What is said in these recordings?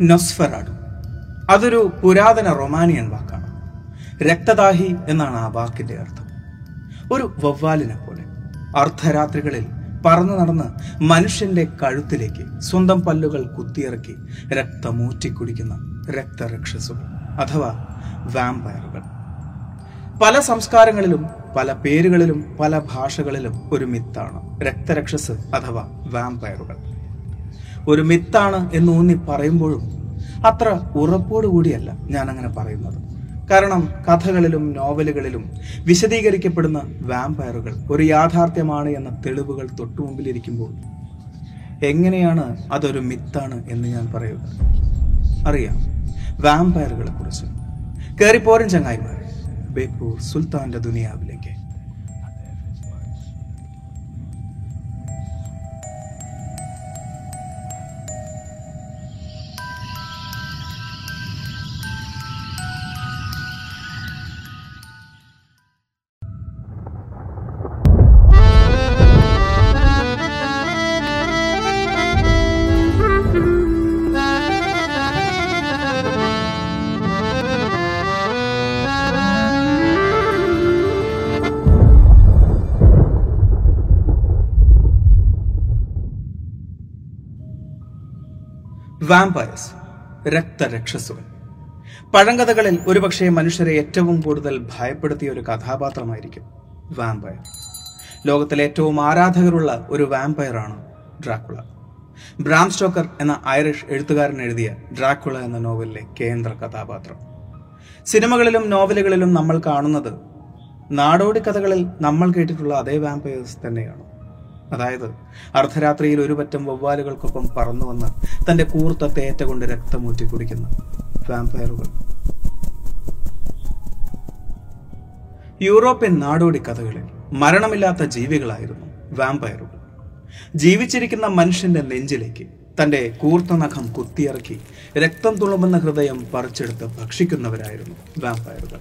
നൊസ്ഫെറാഡു അതൊരു പുരാതന റൊമാനിയൻ വാക്കാണ്. രക്തദാഹി എന്നാണ് ആ വാക്കിന്റെ അർത്ഥം. ഒരു വവ്വാലിനെ പോലെ അർദ്ധരാത്രികളിൽ പറന്നു നടന്ന് മനുഷ്യന്റെ കഴുത്തിലേക്ക് സ്വന്തം പല്ലുകൾ കുത്തിയിറക്കി രക്തമൂറ്റി കുടിക്കുന്ന രക്തരക്ഷസുകൾ അഥവാ വാമ്പയറുകൾ. പല സംസ്കാരങ്ങളിലും പല പേരുകളിലും പല ഭാഷകളിലും ഒരു മിത്താണ് രക്തരക്ഷസ് അഥവാ വാമ്പയറുകൾ. ഒരു മിത്താണ് എന്ന് ഊന്നി പറയുമ്പോഴും അത്ര ഉറപ്പോടുകൂടിയല്ല ഞാൻ അങ്ങനെ പറയുന്നത്. കാരണം കഥകളിലും നോവലുകളിലും വിശദീകരിക്കപ്പെടുന്ന വാമ്പയറുകൾ ഒരു യാഥാർത്ഥ്യമാണ് എന്ന തെളിവുകൾ തൊട്ടുമുമ്പിലിരിക്കുമ്പോൾ എങ്ങനെയാണ് അതൊരു മിത്താണ് എന്ന് ഞാൻ പറയുക? അറിയാം വാമ്പയറുകളെ കുറിച്ച്. കയറിപ്പോരൻ ചങ്ങായിമാർ ബേപ്പൂർ സുൽത്താന്റെ ദുനിയാവിലേക്ക്. വാമ്പയർസ് രക്തരക്ഷസുകൾ. പഴങ്കഥകളിൽ ഒരുപക്ഷെ മനുഷ്യരെ ഏറ്റവും കൂടുതൽ ഭയപ്പെടുത്തിയ ഒരു കഥാപാത്രമായിരിക്കും വാമ്പയർ ലോകത്തിലെ ഏറ്റവും ആരാധകരുള്ള ഒരു വാമ്പയറാണ് ഡ്രാക്കുള ബ്രാം സ്റ്റോക്കർ എന്ന ഐറിഷ് എഴുത്തുകാരൻ എഴുതിയ ഡ്രാക്കുള എന്ന നോവലിലെ കേന്ദ്ര കഥാപാത്രം. സിനിമകളിലും നോവലുകളിലും നമ്മൾ കാണുന്നത് നാടോടി കഥകളിൽ നമ്മൾ കേട്ടിട്ടുള്ള അതേ വാമ്പയേഴ്സ് തന്നെയാണ്. അതായത് അർദ്ധരാത്രിയിൽ ഒരു പറ്റം വവ്വാലുകൾക്കൊപ്പം പറന്നു വന്ന് തന്റെ കൂർത്ത തേറ്റ കൊണ്ട് രക്തമൂറ്റി കുടിക്കുന്ന. വാമ്പയറുകൾ യൂറോപ്യൻ നാടോടി കഥകളിൽ മരണമില്ലാത്ത ജീവികളായിരുന്നു വാമ്പയറുകൾ ജീവിച്ചിരിക്കുന്ന മനുഷ്യന്റെ നെഞ്ചിലേക്ക് തന്റെ കൂർത്ത നഖം കുത്തിയിറക്കി രക്തം തുളുമ്പുന്ന ഹൃദയം പറിച്ചെടുത്ത് ഭക്ഷിക്കുന്നവരായിരുന്നു വാമ്പയറുകൾ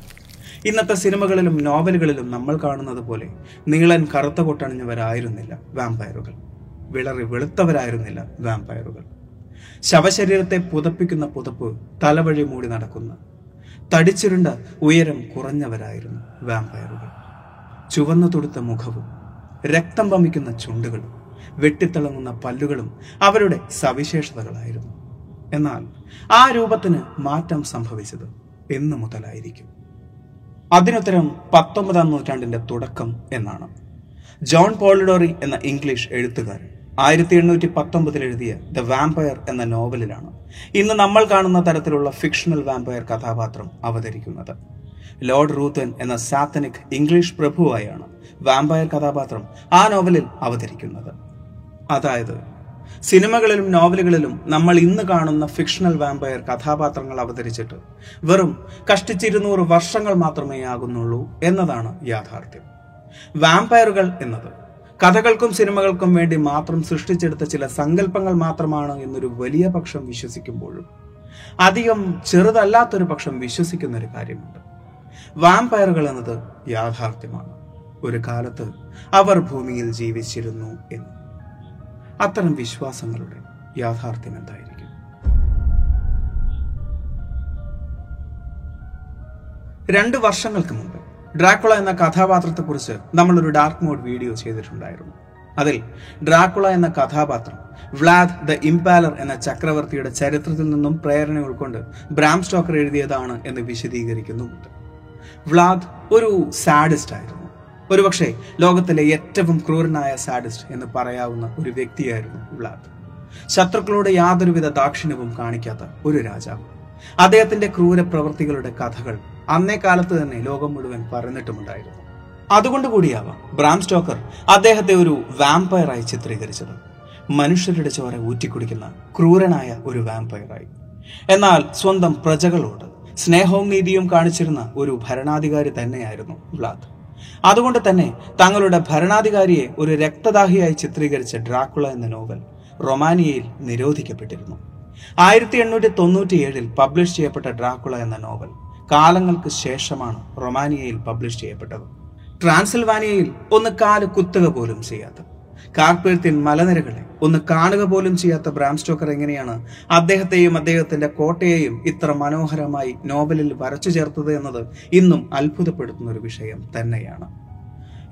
ഇന്നത്തെ സിനിമകളിലും നോവലുകളിലും നമ്മൾ കാണുന്നത് പോലെ നീളൻ കറുത്ത കൊട്ടണിഞ്ഞവരായിരുന്നില്ല വാമ്പയറുകൾ വിളറി വെളുത്തവരായിരുന്നില്ല വാമ്പയറുകൾ ശവശരീരത്തെ പുതപ്പിക്കുന്ന പുതപ്പ് തലവഴി മൂടി നടക്കുന്ന. തടിച്ചിരുണ്ട ഉയരം കുറഞ്ഞവരായിരുന്നു വാമ്പയറുകൾ ചുവന്നു തുടുത്ത മുഖവും രക്തം പമിക്കുന്ന ചുണ്ടുകളും വെട്ടിത്തിളങ്ങുന്ന പല്ലുകളും അവരുടെ സവിശേഷതകളായിരുന്നു. എന്നാൽ ആ രൂപത്തിന് മാറ്റം സംഭവിച്ചത് എന്നു മുതലായിരിക്കും. അതിനുത്തരം പത്തൊമ്പതാം നൂറ്റാണ്ടിന്റെ തുടക്കം എന്നാണ്. ജോൺ പോളിഡോറി എന്ന ഇംഗ്ലീഷ് എഴുത്തുകാരൻ ആയിരത്തി എണ്ണൂറ്റി പത്തൊമ്പതിൽ എഴുതിയ ദ വാമ്പയർ എന്ന നോവലിലാണ് ഇന്ന് നമ്മൾ കാണുന്ന തരത്തിലുള്ള ഫിക്ഷണൽ വാമ്പയർ കഥാപാത്രം അവതരിക്കുന്നത്. ലോർഡ് റൂത്തൻ എന്ന സാത്തനിക് ഇംഗ്ലീഷ് പ്രഭുവായാണ് വാമ്പയർ കഥാപാത്രം ആ നോവലിൽ അവതരിക്കുന്നത്. അതായത് സിനിമകളിലും നോവലുകളിലും നമ്മൾ ഇന്ന് കാണുന്ന ഫിക്ഷണൽ വാമ്പയർ കഥാപാത്രങ്ങൾ അവതരിച്ചിട്ട് വെറും കഷ്ടിച്ചിരുന്നൂറ് വർഷങ്ങൾ മാത്രമേ ആകുന്നുള്ളൂ എന്നതാണ് യാഥാർത്ഥ്യം. വാമ്പയറുകൾ എന്നത് കഥകൾക്കും സിനിമകൾക്കും വേണ്ടി മാത്രം സൃഷ്ടിച്ചെടുത്ത ചില സങ്കല്പങ്ങൾ മാത്രമാണ് എന്നൊരു വലിയ പക്ഷം വിശ്വസിക്കുമ്പോഴും അധികം ചെറുതല്ലാത്തൊരു പക്ഷം വിശ്വസിക്കുന്ന ഒരു കാര്യമുണ്ട്. വാമ്പയറുകൾ എന്നത് യാഥാർത്ഥ്യമാണ്. ഒരു കാലത്ത് അവർ ഭൂമിയിൽ ജീവിച്ചിരുന്നു എന്ന്. അത്തരം വിശ്വാസങ്ങളുടെ യാഥാർത്ഥ്യം എന്തായിരിക്കും? രണ്ട് വർഷങ്ങൾക്ക് മുമ്പ് ഡ്രാക്കുള എന്ന കഥാപാത്രത്തെക്കുറിച്ച് നമ്മൾ ഒരു ഡാർക്ക് മോഡ് വീഡിയോ ചെയ്തിട്ടുണ്ടായിരുന്നു. അതിൽ ഡ്രാക്കുള എന്ന കഥാപാത്രം വ്ലാദ് ദ ഇംപാലർ എന്ന ചക്രവർത്തിയുടെ ചരിത്രത്തിൽ നിന്നും പ്രേരണ ഉൾക്കൊണ്ട് ബ്രാം സ്റ്റോക്കർ എഴുതിയതാണ് എന്ന് വിശദീകരിക്കുന്നുമുണ്ട്. വ്ലാദ് ഒരു സാഡിസ്റ്റ് ആയിരുന്നു. ഒരുപക്ഷെ ലോകത്തിലെ ഏറ്റവും ക്രൂരനായ സാഡിസ്റ്റ് എന്ന് പറയാവുന്ന ഒരു വ്യക്തിയായിരുന്നു വ്ളാദ്. ശത്രുക്കളോട് യാതൊരുവിധ ദാക്ഷിണ്യവും കാണിക്കാത്ത ഒരു രാജാവ്. അദ്ദേഹത്തിന്റെ ക്രൂര പ്രവൃത്തികളുടെ കഥകൾ അന്നേ കാലത്ത് തന്നെ ലോകം മുഴുവൻ പറഞ്ഞിട്ടുമുണ്ടായിരുന്നു. അതുകൊണ്ട് കൂടിയാവാം ബ്രാം സ്റ്റോക്കർ അദ്ദേഹത്തെ ഒരു വാമ്പയറായി ചിത്രീകരിച്ചത്. മനുഷ്യരുടെ ചോര ഊറ്റിക്കുടിക്കുന്ന ക്രൂരനായ ഒരു വാമ്പയറായി എന്നാൽ സ്വന്തം പ്രജകളോട് സ്നേഹവും നീതിയും കാണിച്ചിരുന്ന ഒരു ഭരണാധികാരി തന്നെയായിരുന്നു വ്ലാദ് അതുകൊണ്ട് തന്നെ തങ്ങളുടെ ഭരണാധികാരിയെ ഒരു രക്തദാഹിയായി ചിത്രീകരിച്ച ഡ്രാക്കുള എന്ന നോവൽ റൊമാനിയയിൽ നിരോധിക്കപ്പെട്ടിരുന്നു. ആയിരത്തി എണ്ണൂറ്റി തൊണ്ണൂറ്റിയേഴിൽ പബ്ലിഷ് ചെയ്യപ്പെട്ട ഡ്രാക്കുള എന്ന നോവൽ കാലങ്ങൾക്ക് ശേഷമാണ് റൊമാനിയയിൽ പബ്ലിഷ് ചെയ്യപ്പെട്ടത്. ട്രാൻസിൽവാനിയയിൽ ഒന്ന് കാൽ കുത്തുക പോലും ചെയ്യാത്ത കാർപ്പേഴ്ത്തിൻ മലനിരകളെ ഒന്ന് കാണുക പോലും ചെയ്യാത്ത ബ്രാം സ്റ്റോക്കർ എങ്ങനെയാണ് അദ്ദേഹത്തെയും അദ്ദേഹത്തിന്റെ കോട്ടയെയും ഇത്ര മനോഹരമായി നോവലിൽ വരച്ചു ചേർത്തത് എന്നത് ഇന്നും അത്ഭുതപ്പെടുത്തുന്ന ഒരു വിഷയം തന്നെയാണ്.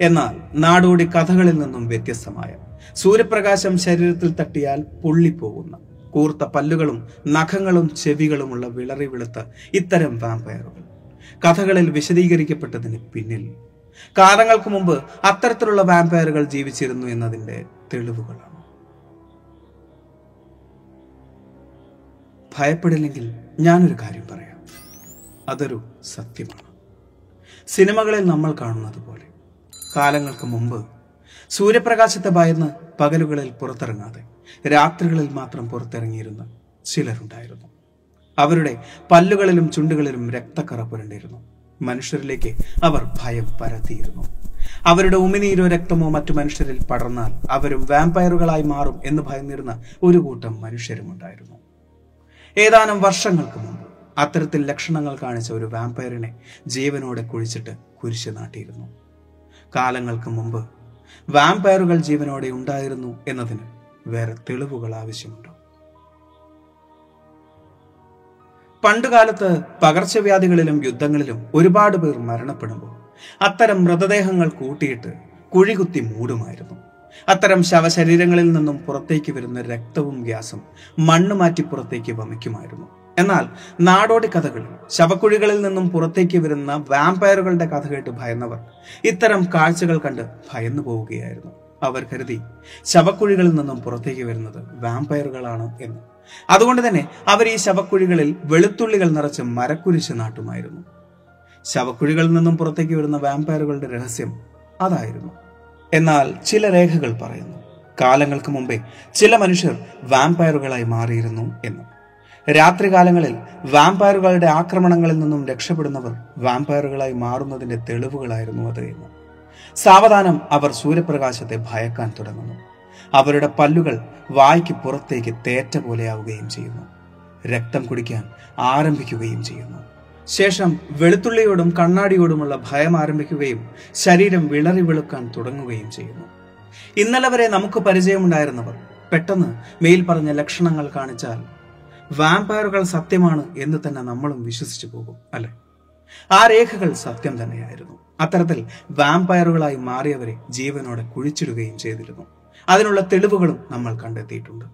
എന്നാൽ നാടോടി കഥകളിൽ നിന്നും വ്യത്യസ്തമായ സൂര്യപ്രകാശം ശരീരത്തിൽ തട്ടിയാൽ പൊള്ളിപ്പോകുന്ന കൂർത്ത പല്ലുകളും നഖങ്ങളും ചെവികളുമുള്ള വിളറി വെളുത്ത ഇത്തരം വാമ്പയറുകൾ കഥകളിൽ വിശദീകരിക്കപ്പെട്ടതിന് പിന്നിൽ കാലങ്ങൾക്ക് മുമ്പ് അത്തരത്തിലുള്ള വാമ്പയറുകൾ ജീവിച്ചിരുന്നു എന്നതിന്റെ തെളിവുകളാണ്. ഭയപ്പെടില്ലെങ്കിൽ ഞാനൊരു കാര്യം പറയാം. അതൊരു സത്യമാണ്. സിനിമകളിൽ നമ്മൾ കാണുന്നത് പോലെ കാലങ്ങൾക്ക് മുമ്പ് സൂര്യപ്രകാശത്തെ ഭയന്ന് പകലുകളിൽ പുറത്തിറങ്ങാതെ രാത്രികളിൽ മാത്രം പുറത്തിറങ്ങിയിരുന്ന ചിലരുണ്ടായിരുന്നു. അവരുടെ പല്ലുകളിലും ചുണ്ടുകളിലും രക്തക്കറ പുരണ്ടിരുന്നു. മനുഷ്യരിലേക്ക് അവർ ഭയം പരത്തിയിരുന്നു. അവരുടെ ഉമിനീരോ രക്തമോ മറ്റു മനുഷ്യരിൽ പടർന്നാൽ അവരും വാമ്പയറുകളായി മാറും എന്ന് ഭയന്നിരുന്ന ഒരു കൂട്ടം മനുഷ്യരുമുണ്ടായിരുന്നു. ഏതാനും വർഷങ്ങൾക്ക് മുമ്പ് അത്തരത്തിൽ ലക്ഷണങ്ങൾ കാണിച്ച ഒരു വാമ്പയറിനെ ജീവനോടെ കുഴിച്ചിട്ട് കുരിശ് നാട്ടിയിരുന്നു. കാലങ്ങൾക്ക് മുമ്പ് വാമ്പയറുകൾ ജീവനോടെ ഉണ്ടായിരുന്നു എന്നതിന് വേറെ തെളിവുകൾ ആവശ്യമുണ്ടോ. പണ്ടുകാലത്ത് പകർച്ചവ്യാധികളിലും യുദ്ധങ്ങളിലും ഒരുപാട് പേർ മരണപ്പെടുമ്പോൾ അത്തരം മൃതദേഹങ്ങൾ കൂട്ടിയിട്ട് കുഴികുത്തി മൂടുമായിരുന്നു. അത്തരം ശവശരീരങ്ങളിൽ നിന്നും പുറത്തേക്ക് വരുന്ന രക്തവും ഗ്യാസും മണ്ണ് മാറ്റി പുറത്തേക്ക് വമിക്കുമായിരുന്നു. എന്നാൽ നാടോടി കഥകളിൽ ശവക്കുഴികളിൽ നിന്നും പുറത്തേക്ക് വരുന്ന വാമ്പയറുകളുടെ കഥ കേട്ട് ഭയന്നവർ ഇത്തരം കാഴ്ചകൾ കണ്ട് ഭയന്നു പോവുകയായിരുന്നു അവർ കരുതി ശവക്കുഴികളിൽ നിന്നും പുറത്തേക്ക് വരുന്നത് വാമ്പയറുകളാണ് എന്ന്. അതുകൊണ്ട് തന്നെ അവർ ഈ ശവക്കുഴികളിൽ വെളുത്തുള്ളികൾ നിറച്ച് മരക്കുരിശ് നാട്ടുമായിരുന്നു. ശവക്കുഴികളിൽ നിന്നും പുറത്തേക്ക് വരുന്ന വാമ്പയറുകളുടെ രഹസ്യം അതായിരുന്നു. എന്നാൽ ചില രേഖകൾ പറയുന്നു. കാലങ്ങൾക്ക് മുമ്പേ ചില മനുഷ്യർ വാമ്പയറുകളായി മാറിയിരുന്നു എന്ന്. രാത്രികാലങ്ങളിൽ വാമ്പയറുകളുടെ ആക്രമണങ്ങളിൽ നിന്നും രക്ഷപ്പെടുന്നവർ വാമ്പയറുകളായി മാറുന്നതിന്റെ തെളിവുകളായിരുന്നു അത് സാവധാനം അവർ സൂര്യപ്രകാശത്തെ ഭയക്കാൻ തുടങ്ങുന്നു. അവരുടെ പല്ലുകൾ വായ്ക്ക് പുറത്തേക്ക് തേറ്റ പോലെയാവുകയും ചെയ്യുന്നു. രക്തം കുടിക്കാൻ ആരംഭിക്കുകയും ചെയ്യുന്നു. ശേഷം വെളുത്തുള്ളിയോടും കണ്ണാടിയോടുമുള്ള ഭയം ആരംഭിക്കുകയും ശരീരം വിളറി വെളുക്കാൻ തുടങ്ങുകയും ചെയ്യുന്നു. ഇന്നലെ വരെ നമുക്ക് പരിചയമുണ്ടായിരുന്നവർ പെട്ടെന്ന് മേൽ പറഞ്ഞ ലക്ഷണങ്ങൾ കാണിച്ചാൽ വാമ്പയറുകൾ സത്യമാണ് എന്ന് തന്നെ നമ്മളും വിശ്വസിച്ചു പോകും അല്ലെ? ആ രേഖകൾ സത്യം തന്നെയായിരുന്നു. അത്തരത്തിൽ വാമ്പയറുകളായി മാറിയവരെ ജീവനോടെ കുഴിച്ചിടുകയും ചെയ്തിരുന്നു. അതിനുള്ള തെളിവുകളും നമ്മൾ കണ്ടെത്തിയിട്ടുണ്ട്.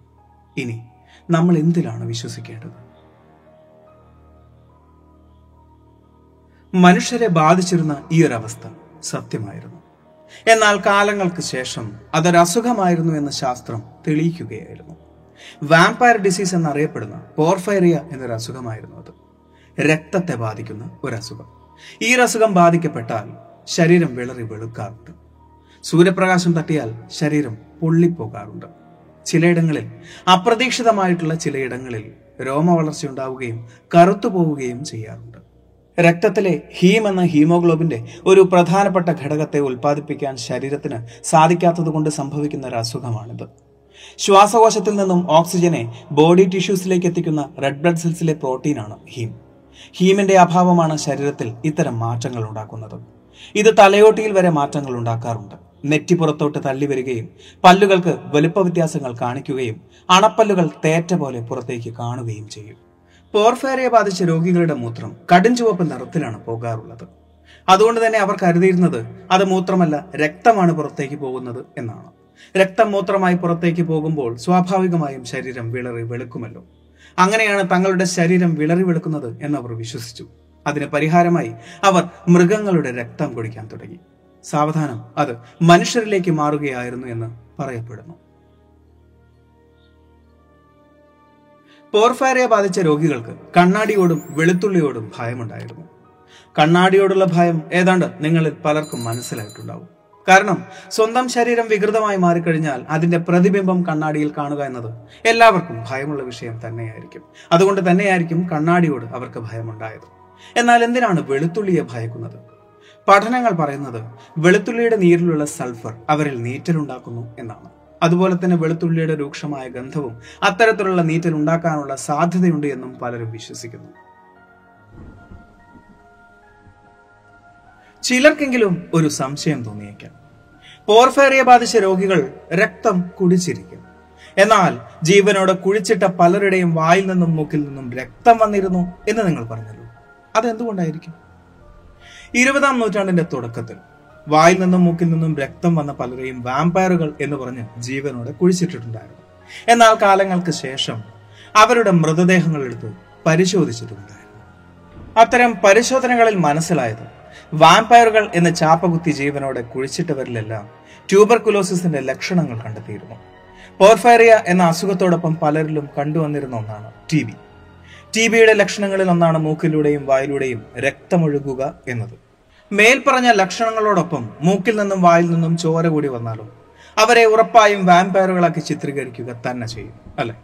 ഇനി നമ്മൾ എന്തിലാണ് വിശ്വസിക്കേണ്ടത്? മനുഷ്യരെ ബാധിച്ചിരുന്ന ഈ ഒരു അവസ്ഥ സത്യമായിരുന്നു. എന്നാൽ കാലങ്ങൾക്ക് ശേഷം അതൊരസുഖമായിരുന്നു എന്ന് ശാസ്ത്രം തെളിയിക്കുകയായിരുന്നു. വാമ്പയർ ഡിസീസ് എന്നറിയപ്പെടുന്ന പോർഫൈറിയ എന്നൊരു അസുഖമായിരുന്നു അത്. രക്തത്തെ ബാധിക്കുന്ന ഒരു അസുഖം ഈ അസുഖം ബാധിക്കപ്പെട്ടാൽ ശരീരം വിളറി വെളുക്കാറുണ്ട്. സൂര്യപ്രകാശം തട്ടിയാൽ ശരീരം പൊള്ളിപ്പോകാറുണ്ട്. ചിലയിടങ്ങളിൽ അപ്രതീക്ഷിതമായിട്ടുള്ള ചിലയിടങ്ങളിൽ രോമവളർച്ച ഉണ്ടാവുകയും കറുത്തു പോവുകയും ചെയ്യാറുണ്ട്. രക്തത്തിലെ ഹീം എന്ന ഹീമോഗ്ലോബിന്റെ ഒരു പ്രധാനപ്പെട്ട ഘടകത്തെ ഉൽപ്പാദിപ്പിക്കാൻ ശരീരത്തിന് സാധിക്കാത്തതുകൊണ്ട് സംഭവിക്കുന്ന ഒരു അസുഖമാണിത് ശ്വാസകോശത്തിൽ നിന്നും ഓക്സിജനെ ബോഡി ടിഷ്യൂസിലേക്ക് എത്തിക്കുന്ന റെഡ് ബ്ലഡ് സെൽസിലെ പ്രോട്ടീനാണ് ഹീം. ഹീമിന്റെ അഭാവമാണ് ശരീരത്തിൽ ഇത്തരം മാറ്റങ്ങൾ ഉണ്ടാക്കുന്നത്. ഇത് തലയോട്ടിയിൽ വരെ മാറ്റങ്ങൾ ഉണ്ടാക്കാറുണ്ട്. നെറ്റി പുറത്തോട്ട് തള്ളി വരികയും പല്ലുകൾക്ക് വലുപ്പ വ്യത്യാസങ്ങൾ കാണിക്കുകയും അണപ്പല്ലുകൾ തേറ്റ പോലെ പുറത്തേക്ക് കാണുകയും ചെയ്യും. പോർഫേറിയ ബാധിച്ച രോഗികളുടെ മൂത്രം കടും ചുവപ്പ് നിറത്തിലാണ് പോകാറുള്ളത്. അതുകൊണ്ട് തന്നെ അവർ കരുതിയിരുന്നത് അത് മൂത്രമല്ല രക്തമാണ് പുറത്തേക്ക് പോകുന്നത് എന്നാണ്. രക്തം മൂത്രമായി പുറത്തേക്ക് പോകുമ്പോൾ സ്വാഭാവികമായും ശരീരം വിളറി വെളുക്കുമല്ലോ. അങ്ങനെയാണ് തങ്ങളുടെ ശരീരം വിളറി വെളുക്കുന്നത് എന്നവർ വിശ്വസിച്ചു. അതിന് പരിഹാരമായി അവർ മൃഗങ്ങളുടെ രക്തം കുടിക്കാൻ തുടങ്ങി. സാവധാനം അത് മനുഷ്യരിലേക്ക് മാറുകയായിരുന്നു എന്ന് പറയപ്പെടുന്നു. പോർഫാരയെ ബാധിച്ച രോഗികൾക്ക് കണ്ണാടിയോടും വെളുത്തുള്ളിയോടും ഭയമുണ്ടായിരുന്നു. കണ്ണാടിയോടുള്ള ഭയം ഏതാണ്ട് നിങ്ങളിൽ പലർക്കും മനസ്സിലായിട്ടുണ്ടാവും. കാരണം സ്വന്തം ശരീരം വികൃതമായി മാറിക്കഴിഞ്ഞാൽ അതിന്റെ പ്രതിബിംബം കണ്ണാടിയിൽ കാണുക എന്നത് എല്ലാവർക്കും ഭയമുള്ള വിഷയം തന്നെയായിരിക്കും. അതുകൊണ്ട് തന്നെയായിരിക്കും കണ്ണാടിയോട് അവർക്ക് ഭയമുണ്ടായത്. എന്നാൽ എന്തിനാണ് വെളുത്തുള്ളിയെ ഭയക്കുന്നത്? പഠനങ്ങൾ പറയുന്നത് വെളുത്തുള്ളിയുടെ നീരിലുള്ള സൾഫർ അവരിൽ നീറ്റലുണ്ടാക്കുന്നു എന്നാണ്. അതുപോലെ തന്നെ വെളുത്തുള്ളിയുടെ രൂക്ഷമായ ഗന്ധവും അത്തരത്തിലുള്ള നീറ്റൽ ഉണ്ടാക്കാനുള്ള സാധ്യതയുണ്ട് എന്നും പലരും വിശ്വസിക്കുന്നു. ചിലർക്കെങ്കിലും ഒരു സംശയം തോന്നിയേക്കാം. പോർഫേറിയ ബാധിച്ച രോഗികൾ രക്തം കുടിച്ചിരിക്കും. എന്നാൽ ജീവനോടെ കുഴിച്ചിട്ട പലരുടെയും വായിൽ നിന്നും മൂക്കിൽ നിന്നും രക്തം വന്നിരുന്നു എന്ന് നിങ്ങൾ പറഞ്ഞല്ലോ. അതെന്തുകൊണ്ടായിരിക്കും? ഇരുപതാം നൂറ്റാണ്ടിന്റെ തുടക്കത്തിൽ വായിൽ നിന്നും മൂക്കിൽ നിന്നും രക്തം വന്ന പലരെയും വാമ്പയറുകൾ എന്ന് പറഞ്ഞ് ജീവനോടെ കുഴിച്ചിട്ടിട്ടുണ്ടായിരുന്നു. എന്നാൽ കാലങ്ങൾക്ക് ശേഷം അവരുടെ മൃതദേഹങ്ങൾ എടുത്ത് പരിശോധിച്ചിട്ടുണ്ടായിരുന്നു. അത്തരം പരിശോധനകളിൽ മനസ്സിലായത് വാമ്പയറുകൾ എന്ന ചാപ്പകുത്തി ജീവനോടെ കുഴിച്ചിട്ടവരിലെല്ലാം ട്യൂബർകുലോസിസിന്റെ ലക്ഷണങ്ങൾ കണ്ടെത്തിയിരുന്നു. പോർഫൈറിയ എന്ന അസുഖത്തോടൊപ്പം പലരിലും കണ്ടുവന്നിരുന്ന ഒന്നാണ് ടി ബി ടി ബിയുടെ ലക്ഷണങ്ങളിൽ ഒന്നാണ് മൂക്കിലൂടെയും വായിലൂടെയും രക്തമൊഴുകുക എന്നത്. മേൽപ്പറഞ്ഞ ലക്ഷണങ്ങളോടൊപ്പം മൂക്കിൽ നിന്നും വായിൽ നിന്നും ചോര കൂടി വന്നാലും അവരെ ഉറപ്പായും വാമ്പയറുകളാക്കി ചിത്രീകരിക്കുക തന്നെ ചെയ്യും അല്ലെ?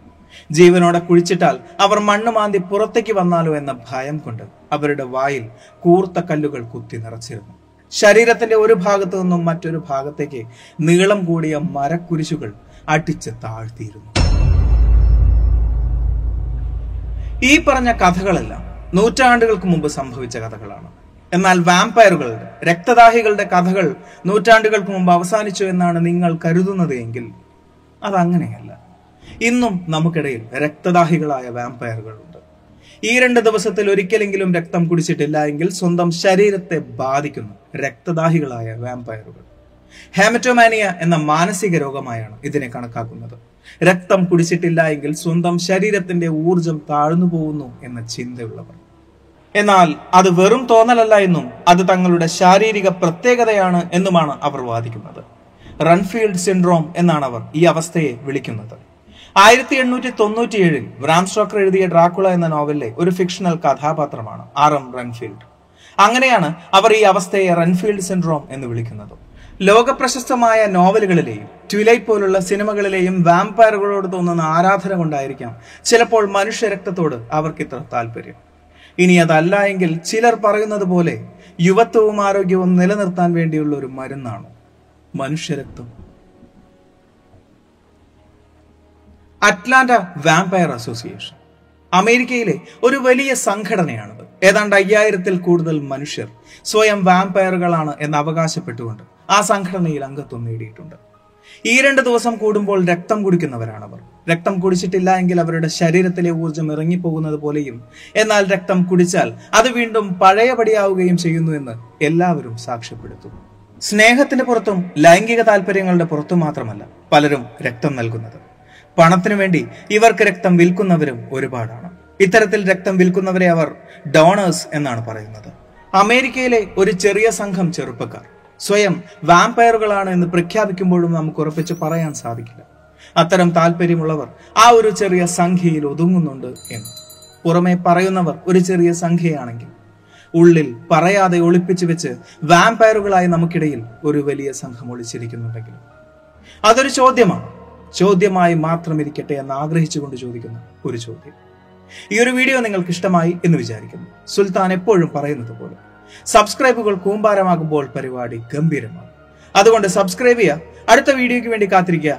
ജീവനോടെ കുഴിച്ചിട്ടാൽ അവർ മണ്ണ് മാന്തി പുറത്തേക്ക് വന്നാലോ എന്ന ഭയം കൊണ്ട് അവരുടെ വായിൽ കൂർത്ത കല്ലുകൾ കുത്തി നിറച്ചിരുന്നു. ശരീരത്തിന്റെ ഒരു ഭാഗത്തു നിന്നും മറ്റൊരു ഭാഗത്തേക്ക് നീളം കൂടിയ മരക്കുരിശുകൾ അടിച്ച് താഴ്ത്തിയിരുന്നു. ഈ പറഞ്ഞ കഥകളെല്ലാം നൂറ്റാണ്ടുകൾക്ക് മുമ്പ് സംഭവിച്ച കഥകളാണ്. എന്നാൽ വാമ്പയറുകളുടെ രക്തദാഹികളുടെ കഥകൾ നൂറ്റാണ്ടുകൾക്ക് മുമ്പ് അവസാനിച്ചു എന്നാണ് നിങ്ങൾ കരുതുന്നത് എങ്കിൽ അതങ്ങനെയല്ല. ഇന്നും നമുക്കിടയിൽ രക്തദാഹികളായ വാമ്പയറുകളുണ്ട് ഈ രണ്ട് ദിവസത്തിൽ ഒരിക്കലെങ്കിലും രക്തം കുടിച്ചിട്ടില്ല എങ്കിൽ സ്വന്തം ശരീരത്തെ ബാധിക്കുന്ന രക്തദാഹികളായ വാമ്പയറുകൾ ഹേമറ്റോമാനിയ എന്ന മാനസിക രോഗമായാണ് ഇതിനെ കണക്കാക്കുന്നത്. രക്തം കുടിച്ചിട്ടില്ല എങ്കിൽ സ്വന്തം ശരീരത്തിന്റെ ഊർജം താഴ്ന്നു പോകുന്നു എന്ന ചിന്തയുള്ളവർ. എന്നാൽ അത് വെറും തോന്നലല്ല എന്നും അത് തങ്ങളുടെ ശാരീരിക പ്രത്യേകതയാണ് എന്നുമാണ് അവർ വാദിക്കുന്നത്. റൺഫീൽഡ് സിൻഡ്രോം എന്നാണ് അവർ ഈ അവസ്ഥയെ വിളിക്കുന്നത്. ആയിരത്തി എണ്ണൂറ്റി തൊണ്ണൂറ്റിയേഴിൽ ബ്രാം സ്റ്റോക്കർ എഴുതിയ ഡ്രാക്കുള എന്ന നോവലിലെ ഒരു ഫിക്ഷണൽ കഥാപാത്രമാണ് ആർ എം റൺഫീൽഡ്. അങ്ങനെയാണ് അവർ ഈ അവസ്ഥയെ റൺഫീൽഡ് സിൻഡ്രോം എന്ന് വിളിക്കുന്നത്. ലോകപ്രശസ്തമായ നോവലുകളിലെയും ട്വിലൈറ്റ് പോലുള്ള സിനിമകളിലെയും വാമ്പയറുകളോട് തോന്നുന്ന ആരാധന കൊണ്ടായിരിക്കാം ചിലപ്പോൾ മനുഷ്യരക്തത്തോട് അവർക്ക് ഇത്ര താല്പര്യം ഇനി അതല്ല എങ്കിൽ ചിലർ പറയുന്നത് പോലെ യുവത്വവും ആരോഗ്യവും നിലനിർത്താൻ വേണ്ടിയുള്ള ഒരു മരുന്നാണ്? മനുഷ്യരക്തം. അറ്റ്ലാന്റ വാമ്പയർ അസോസിയേഷൻ അമേരിക്കയിലെ ഒരു വലിയ സംഘടനയാണത്. ഏതാണ്ട് അയ്യായിരത്തിൽ കൂടുതൽ മനുഷ്യർ സ്വയം വാമ്പയറുകളാണ് എന്ന് അവകാശപ്പെട്ടുകൊണ്ട് ആ സംഘടനയിൽ അംഗത്വം നേടിയിട്ടുണ്ട്. ഈ രണ്ട് ദിവസം കൂടുമ്പോൾ രക്തം കുടിക്കുന്നവരാണവർ. രക്തം കുടിച്ചിട്ടില്ല എങ്കിൽ അവരുടെ ശരീരത്തിലെ ഊർജം ഇറങ്ങിപ്പോകുന്നത് പോലെയും എന്നാൽ രക്തം കുടിച്ചാൽ അത് വീണ്ടും പഴയപടിയാവുകയും ചെയ്യുന്നു എന്ന് എല്ലാവരും സാക്ഷ്യപ്പെടുത്തും സ്നേഹത്തിന്റെ പുറത്തും ലൈംഗിക താല്പര്യങ്ങളുടെ പുറത്തും മാത്രമല്ല പലരും രക്തം നൽകുന്നത്. പണത്തിനു വേണ്ടി ഇവർക്ക് രക്തം വിൽക്കുന്നവരും ഒരുപാടാണ്. ഇത്തരത്തിൽ രക്തം വിൽക്കുന്നവരെ അവർ ഡോണേഴ്സ് എന്നാണ് പറയുന്നത്. അമേരിക്കയിലെ ഒരു ചെറിയ സംഘം ചെറുപ്പക്കാർ. സ്വയം വാമ്പയറുകളാണ് എന്ന് പ്രഖ്യാപിക്കുമ്പോഴും നമുക്ക് ഉറപ്പിച്ച് പറയാൻ സാധിക്കില്ല. അത്തരം താല്പര്യമുള്ളവർ ആ ഒരു ചെറിയ സംഖ്യയിൽ ഒതുങ്ങുന്നുണ്ട് എന്ന്. പുറമെ പറയുന്നവർ ഒരു ചെറിയ സംഖ്യയാണെങ്കിൽ ഉള്ളിൽ പറയാതെ ഒളിപ്പിച്ചു വെച്ച് വാമ്പയറുകളായി നമുക്കിടയിൽ ഒരു വലിയ സംഘം ഒളിച്ചിരിക്കുന്നുണ്ടെങ്കിലും. അതൊരു ചോദ്യമാണ്. ചോദ്യമായി മാത്രം ഇരിക്കട്ടെ എന്ന് ആഗ്രഹിച്ചുകൊണ്ട് ചോദിക്കുന്ന ഒരു ചോദ്യം. ഈ ഒരു വീഡിയോ നിങ്ങൾക്ക് ഇഷ്ടമായി എന്ന് വിചാരിക്കുന്നു. സുൽത്താൻ എപ്പോഴും പറയുന്നത് പോലെ. സബ്സ്ക്രൈബുകൾ കൂമ്പാരമാകുമ്പോൾ പരിപാടി ഗംഭീരമാണ് അതുകൊണ്ട് സബ്സ്ക്രൈബ് ചെയ്യുക. അടുത്ത വീഡിയോയ്ക്ക് വേണ്ടി കാത്തിരിക്കുക.